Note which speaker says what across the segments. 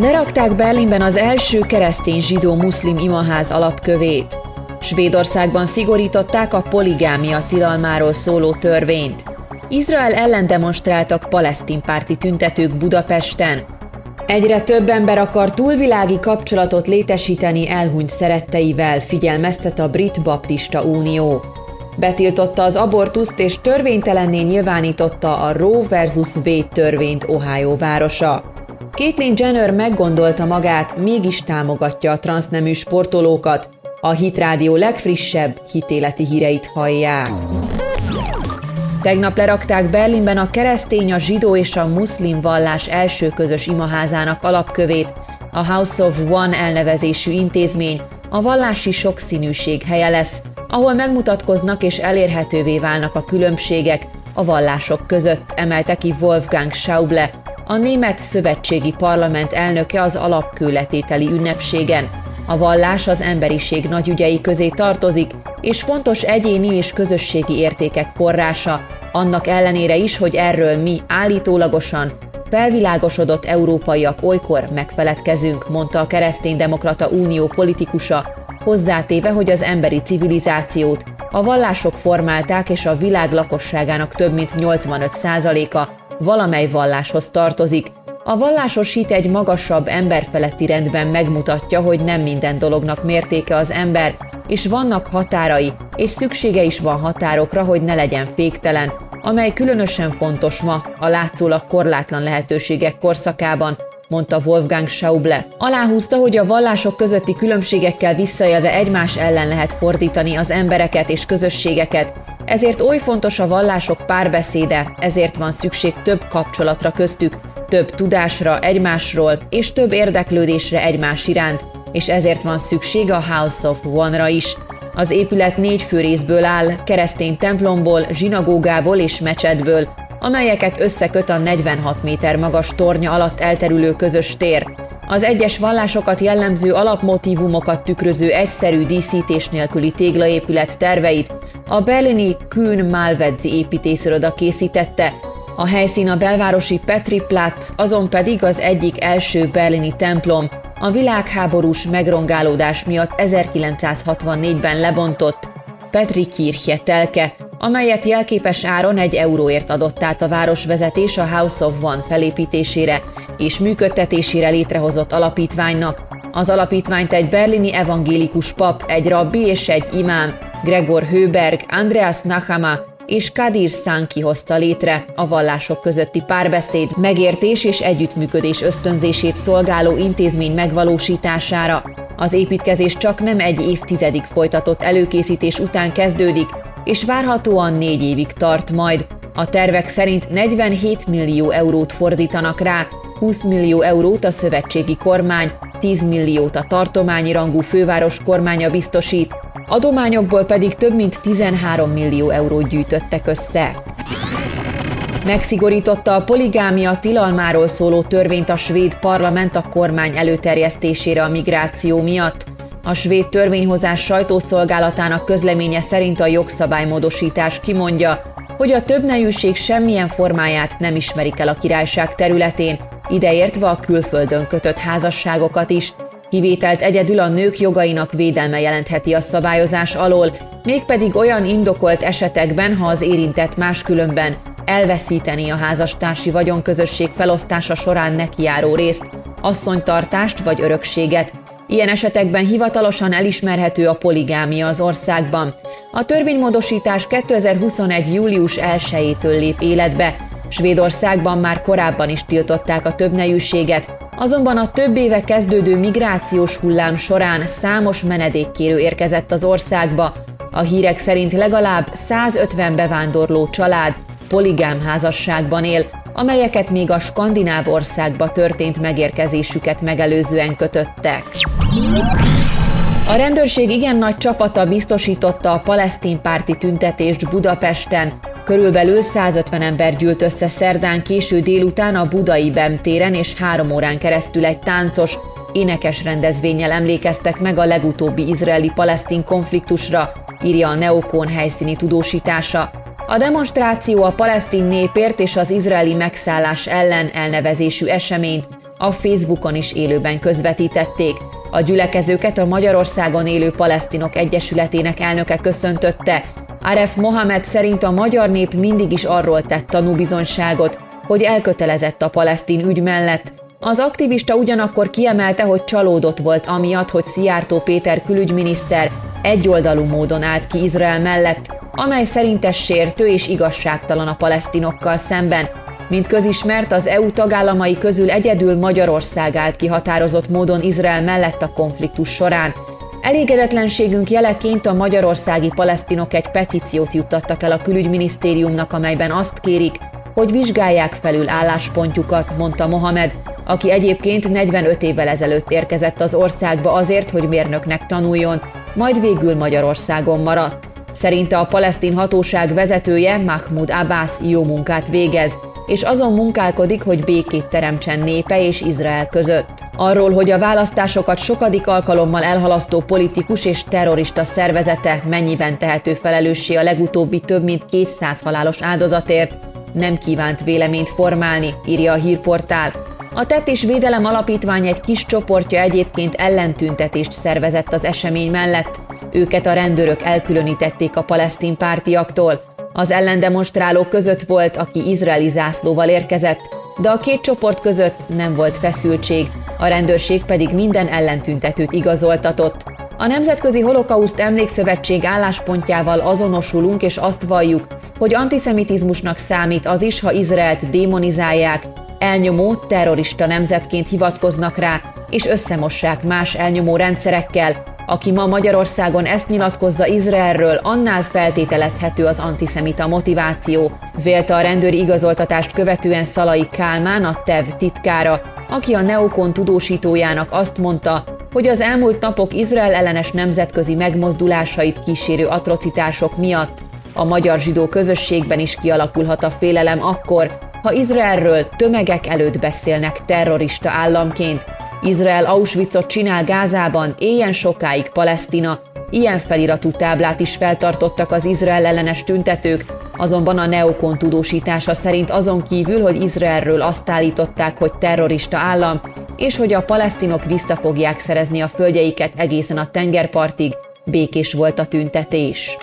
Speaker 1: Lerakták Berlinben az első keresztény zsidó-muszlim imaház alapkövét. Svédországban szigorították a poligámia tilalmáról szóló törvényt. Izrael ellen demonstráltak palesztin párti tüntetők Budapesten. Egyre több ember akar túlvilági kapcsolatot létesíteni elhunyt szeretteivel, figyelmeztet a Brit Baptista Unió. Betiltotta az abortuszt és törvénytelenné nyilvánította a Roe versus Wade törvényt Ohio városa. Caitlyn Jenner meggondolta magát, mégis támogatja a transznemű sportolókat. A Hit Rádió legfrissebb hitéleti híreit hallják. Tegnap lerakták Berlinben a keresztény, a zsidó és a muszlim vallás első közös imaházának alapkövét, a House of One elnevezésű intézmény a vallási sokszínűség helye lesz, ahol megmutatkoznak és elérhetővé válnak a különbségek a vallások között, emelte ki Wolfgang Schauble, a német szövetségi parlament elnöke az alapkőletételi ünnepségen. A vallás az emberiség nagyügyei közé tartozik, és fontos egyéni és közösségi értékek forrása, annak ellenére is, hogy erről mi állítólagosan felvilágosodott európaiak olykor megfeledkezünk, mondta a Kereszténydemokrata Unió politikusa, hozzátéve, hogy az emberi civilizációt a vallások formálták, és a világ lakosságának több mint 85%-a valamely valláshoz tartozik. A vallásos hit egy magasabb emberfeletti rendben megmutatja, hogy nem minden dolognak mértéke az ember, és vannak határai, és szüksége is van határokra, hogy ne legyen féktelen, amely különösen fontos ma a látszólag korlátlan lehetőségek korszakában, mondta Wolfgang Schauble. Aláhúzta, hogy a vallások közötti különbségekkel visszaélve egymás ellen lehet fordítani az embereket és közösségeket, ezért oly fontos a vallások párbeszéde, ezért van szükség több kapcsolatra köztük, több tudásra egymásról és több érdeklődésre egymás iránt, és ezért van szükség a House of One-ra is. Az épület négy fő részből áll, keresztény templomból, zsinagógából és mecsetből, amelyeket összeköt a 46 méter magas tornya alatt elterülő közös tér. Az egyes vallásokat jellemző alapmotívumokat tükröző egyszerű díszítés nélküli téglaépület terveit a berlini Kühn Malvedzi építésziroda készítette, a helyszín a belvárosi Petri Platz, azon pedig az egyik első berlini templom, a világháborús megrongálódás miatt 1964-ben lebontott. Petri Kirche telke, amelyet jelképes áron egy euróért adott át a városvezetés a House of One felépítésére és működtetésére létrehozott alapítványnak. Az alapítványt egy berlini evangélikus pap, egy rabbi és egy imám, Gregor Höberg, Andreas Nachama és Kadir Sanki hozta létre a vallások közötti párbeszéd, megértés és együttműködés ösztönzését szolgáló intézmény megvalósítására. Az építkezés csak nem egy évtizedig folytatott előkészítés után kezdődik, és várhatóan négy évig tart majd. A tervek szerint 47 millió eurót fordítanak rá, 20 millió eurót a szövetségi kormány, 10 milliót a tartományi rangú főváros kormánya biztosít, adományokból pedig több mint 13 millió eurót gyűjtöttek össze. Megszigorította a poligámia tilalmáról szóló törvényt a svéd parlament a kormány előterjesztésére a migráció miatt. A svéd törvényhozás sajtószolgálatának közleménye szerint a jogszabálymódosítás kimondja, hogy a többnejűség semmilyen formáját nem ismerik el a királyság területén, ideértve a külföldön kötött házasságokat is, Kivételt egyedül a nők jogainak védelme jelentheti a szabályozás alól, mégpedig olyan indokolt esetekben, ha az érintett máskülönben elveszíteni a házastársi vagyonközösség felosztása során nekiáró részt, asszonytartást vagy örökséget. Ilyen esetekben hivatalosan elismerhető a poligámia az országban. A törvénymódosítás 2021. július 1-től lép életbe. Svédországban már korábban is tiltották a többnejűséget, Azonban a több éve kezdődő migrációs hullám során számos menedékkérő érkezett az országba. A hírek szerint legalább 150 bevándorló család poligám házasságban él, amelyeket még a skandináv országba történt megérkezésüket megelőzően kötöttek. A rendőrség igen nagy csapata biztosította a palesztin párti tüntetést Budapesten, Körülbelül 150 ember gyűlt össze szerdán késő délután a budai BEM téren, és három órán keresztül egy táncos, énekes rendezvényel emlékeztek meg a legutóbbi izraeli-palesztin konfliktusra, írja a Neokon helyszíni tudósítása. A demonstráció a palesztin népért és az izraeli megszállás ellen elnevezésű eseményt a Facebookon is élőben közvetítették. A gyülekezőket a Magyarországon élő palesztinok egyesületének elnöke köszöntötte. Aref Mohamed szerint a magyar nép mindig is arról tett tanúbizonyságot, hogy elkötelezett a palesztin ügy mellett. Az aktivista ugyanakkor kiemelte, hogy csalódott volt amiatt, hogy Szijjártó Péter külügyminiszter egyoldalú módon állt ki Izrael mellett, amely szerintes sértő és igazságtalan a palesztinokkal szemben. Mint közismert, az EU tagállamai közül egyedül Magyarország állt ki határozott módon Izrael mellett a konfliktus során. Elégedetlenségünk jeleként a magyarországi palesztinok egy petíciót juttattak el a külügyminisztériumnak, amelyben azt kérik, hogy vizsgálják felül álláspontjukat, mondta Mohamed, aki egyébként 45 évvel ezelőtt érkezett az országba azért, hogy mérnöknek tanuljon, majd végül Magyarországon maradt. Szerinte a palesztin hatóság vezetője Mahmoud Abbas jó munkát végez, és azon munkálkodik, hogy békét teremtsen népe és Izrael között. Arról, hogy a választásokat sokadik alkalommal elhalasztó politikus és terrorista szervezete mennyiben tehető felelőssé a legutóbbi több mint 200 halálos áldozatért, nem kívánt véleményt formálni, írja a hírportál. A Tett és Védelem Alapítvány egy kis csoportja egyébként ellentüntetést szervezett az esemény mellett. Őket a rendőrök elkülönítették a palesztin pártiaktól. Az ellendemonstrálók között volt, aki izraeli zászlóval érkezett, de a két csoport között nem volt feszültség, a rendőrség pedig minden ellentüntetőt igazoltatott. A Nemzetközi Holokauszt Emlékszövetség álláspontjával azonosulunk és azt valljuk, hogy antiszemitizmusnak számít az is, ha Izraelt démonizálják, elnyomó, terrorista nemzetként hivatkoznak rá, és összemossák más elnyomó rendszerekkel, aki ma Magyarországon ezt nyilatkozza Izraelről, annál feltételezhető az antiszemita motiváció, vélte a rendőri igazoltatást követően Szalai Kálmán, a TEV titkára, aki a Neokon tudósítójának azt mondta, hogy az elmúlt napok Izrael ellenes nemzetközi megmozdulásait kísérő atrocitások miatt. A magyar zsidó közösségben is kialakulhat a félelem akkor, ha Izraelről tömegek előtt beszélnek terrorista államként, Izrael Auschwitzot csinál Gázában, éljen sokáig Palesztina, ilyen feliratú táblát is feltartottak az Izrael ellenes tüntetők, azonban a neokon tudósítása szerint azon kívül, hogy Izraelről azt állították, hogy terrorista állam, és hogy a palesztinok vissza fogják szerezni a földjeiket egészen a tengerpartig, békés volt a tüntetés.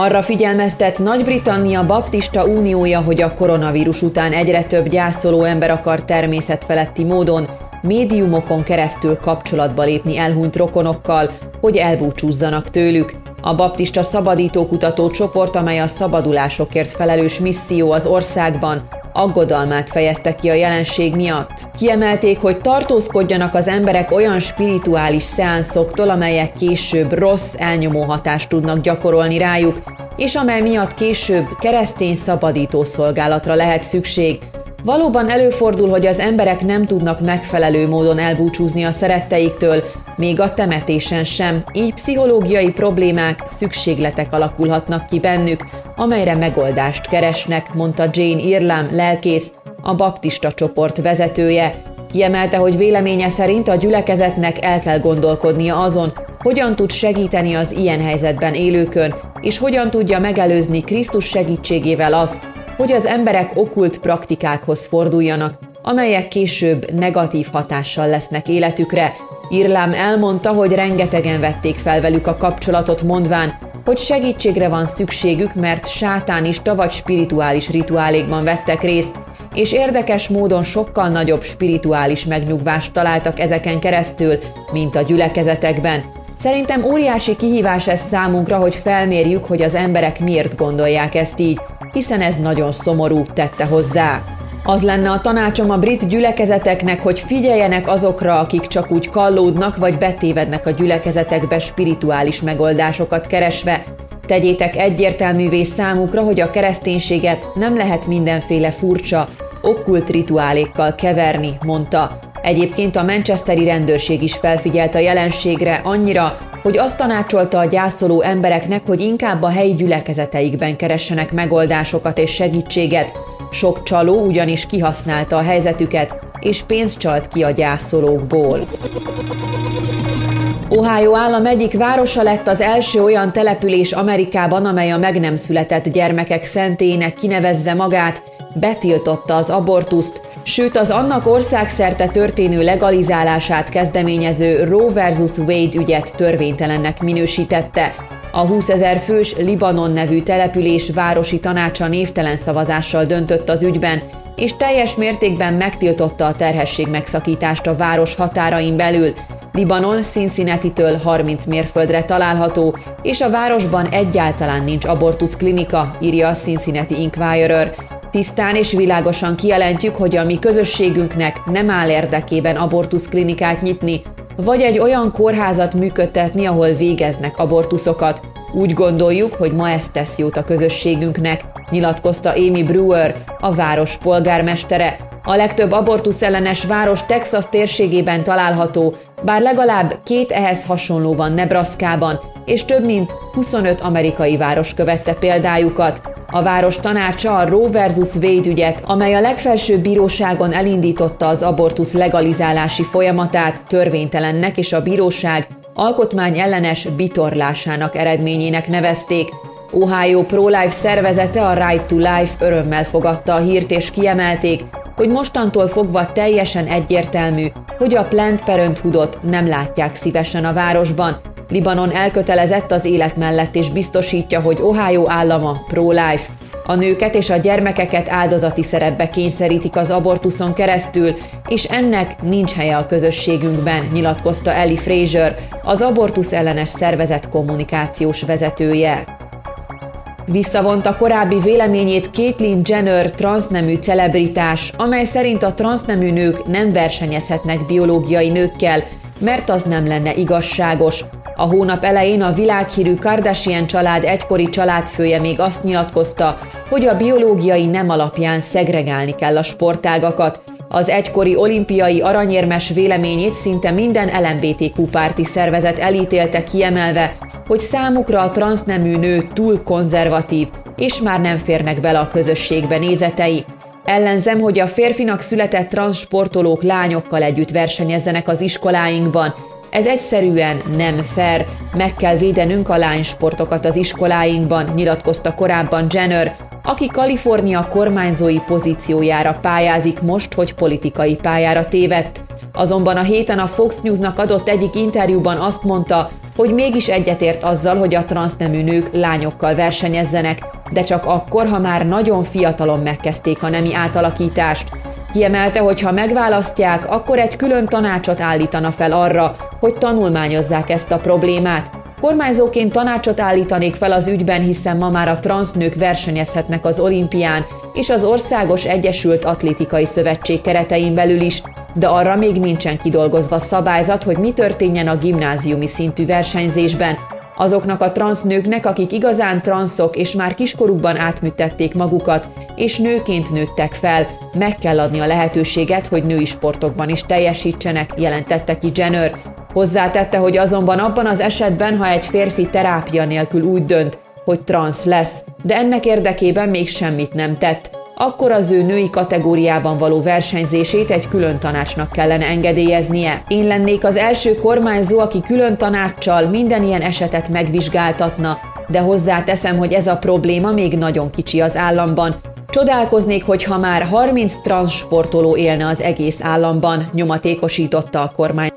Speaker 1: Arra figyelmeztet Nagy-Britannia Baptista Uniója, hogy a koronavírus után egyre több gyászoló ember akar természetfeletti módon médiumokon keresztül kapcsolatba lépni elhunyt rokonokkal, hogy elbúcsúzzanak tőlük. A baptista szabadító kutató csoport, amely a szabadulásokért felelős misszió az országban, aggodalmát fejezte ki a jelenség miatt. Kiemelték, hogy tartózkodjanak az emberek olyan spirituális szeánszoktól, amelyek később rossz, elnyomó hatást tudnak gyakorolni rájuk, és amely miatt később keresztény szabadító szolgálatra lehet szükség. Valóban előfordul, hogy az emberek nem tudnak megfelelő módon elbúcsúzni a szeretteiktől, még a temetésen sem, így pszichológiai problémák, szükségletek alakulhatnak ki bennük, amelyre megoldást keresnek, mondta Jane Irlam lelkész, a baptista csoport vezetője. Kiemelte, hogy véleménye szerint a gyülekezetnek el kell gondolkodnia azon, hogyan tud segíteni az ilyen helyzetben élőkön, és hogyan tudja megelőzni Krisztus segítségével azt, hogy az emberek okult praktikákhoz forduljanak, amelyek később negatív hatással lesznek életükre, Irlám elmondta, hogy rengetegen vették fel velük a kapcsolatot, mondván, hogy segítségre van szükségük, mert sátánista vagy spirituális rituálékban vettek részt, és érdekes módon sokkal nagyobb spirituális megnyugvást találtak ezeken keresztül, mint a gyülekezetekben. Szerintem óriási kihívás ez számunkra, hogy felmérjük, hogy az emberek miért gondolják ezt így, hiszen ez nagyon szomorú, tette hozzá. Az lenne a tanácsom a brit gyülekezeteknek, hogy figyeljenek azokra, akik csak úgy kallódnak vagy betévednek a gyülekezetekbe spirituális megoldásokat keresve. Tegyétek egyértelművé számukra, hogy a kereszténységet nem lehet mindenféle furcsa, okkult rituálékkal keverni, mondta. Egyébként a manchesteri rendőrség is felfigyelt a jelenségre annyira, hogy azt tanácsolta a gyászoló embereknek, hogy inkább a helyi gyülekezeteikben keressenek megoldásokat és segítséget, sok csaló ugyanis kihasználta a helyzetüket, és pénzt csalt ki a gyászolókból. Ohio állam egyik városa lett az első olyan település Amerikában, amely a meg nem született gyermekek szentének kinevezve magát, betiltotta az abortuszt, sőt az annak országszerte történő legalizálását kezdeményező Roe vs. Wade ügyet törvénytelennek minősítette. A 20 ezer fős Libanon nevű település városi tanácsa névtelen szavazással döntött az ügyben, és teljes mértékben megtiltotta a terhesség megszakítást a város határain belül. Libanon Cincinnati-től 30 mérföldre található, és a városban egyáltalán nincs abortusz klinika, írja a Cincinnati Inquirer. Tisztán és világosan kijelentjük, hogy a mi közösségünknek nem áll érdekében abortusz klinikát nyitni, vagy egy olyan kórházat működtetni, ahol végeznek abortuszokat. Úgy gondoljuk, hogy ma ezt tesz jót a közösségünknek, nyilatkozta Amy Brewer, a város polgármestere. A legtöbb abortusz ellenes város Texas térségében található, bár legalább két ehhez hasonló van Nebraskában, és több mint 25 amerikai város követte példájukat. A város tanácsa a Roe versus Wade ügyet, amely a legfelsőbb bíróságon elindította az abortusz legalizálási folyamatát, törvénytelennek és a bíróság alkotmány ellenes bitorlásának eredményének nevezték. Ohio Pro-Life szervezete a Right to Life örömmel fogadta a hírt és kiemelték, hogy mostantól fogva teljesen egyértelmű, hogy a Planned Parenthoodot nem látják szívesen a városban, Libanon elkötelezett az élet mellett és biztosítja, hogy Ohio állama pro-life. A nőket és a gyermekeket áldozati szerepbe kényszerítik az abortuszon keresztül, és ennek nincs helye a közösségünkben, nyilatkozta Ellie Fraser, az abortusz ellenes szervezet kommunikációs vezetője. Visszavonta korábbi véleményét Caitlyn Jenner transznemű celebritás, amely szerint a transznemű nők nem versenyezhetnek biológiai nőkkel, mert az nem lenne igazságos, a hónap elején a világhírű Kardashian család egykori családfője még azt nyilatkozta, hogy a biológiai nem alapján szegregálni kell a sportágakat. Az egykori olimpiai aranyérmes véleményét szinte minden LMBTQ párti szervezet elítélte kiemelve, hogy számukra a transznemű nő túl konzervatív, és már nem férnek bele a közösségbe nézetei. Ellenzem, hogy a férfinak született transzsportolók lányokkal együtt versenyezzenek az iskoláinkban, ez egyszerűen nem fair, meg kell védenünk a lánysportokat az iskoláinkban, nyilatkozta korábban Jenner, aki Kalifornia kormányzói pozíciójára pályázik most, hogy politikai pályára tévedt. Azonban a héten a Fox Newsnak adott egyik interjúban azt mondta, hogy mégis egyetért azzal, hogy a transznemű nők lányokkal versenyezzenek, de csak akkor, ha már nagyon fiatalon megkezdték a nemi átalakítást. Kiemelte, hogy ha megválasztják, akkor egy külön tanácsot állítana fel arra, hogy tanulmányozzák ezt a problémát. Kormányzóként tanácsot állítanék fel az ügyben, hiszen ma már a transznők versenyezhetnek az olimpián és az Országos Egyesült Atlétikai Szövetség keretein belül is, de arra még nincsen kidolgozva szabályzat, hogy mi történjen a gimnáziumi szintű versenyzésben, azoknak a transznőknek, akik igazán transzok és már kiskorukban átműtették magukat, és nőként nőttek fel, meg kell adni a lehetőséget, hogy női sportokban is teljesítsenek, jelentette ki Jenner. Hozzátette, hogy azonban abban az esetben, ha egy férfi terápia nélkül úgy dönt, hogy transz lesz, de ennek érdekében még semmit nem tett, akkor az ő női kategóriában való versenyzését egy külön tanácsnak kellene engedélyeznie. Én lennék az első kormányzó, aki külön tanácssal minden ilyen esetet megvizsgáltatna, de hozzáteszem, hogy ez a probléma még nagyon kicsi az államban. Csodálkoznék, hogyha már 30 transzsportoló élne az egész államban, nyomatékosította a kormány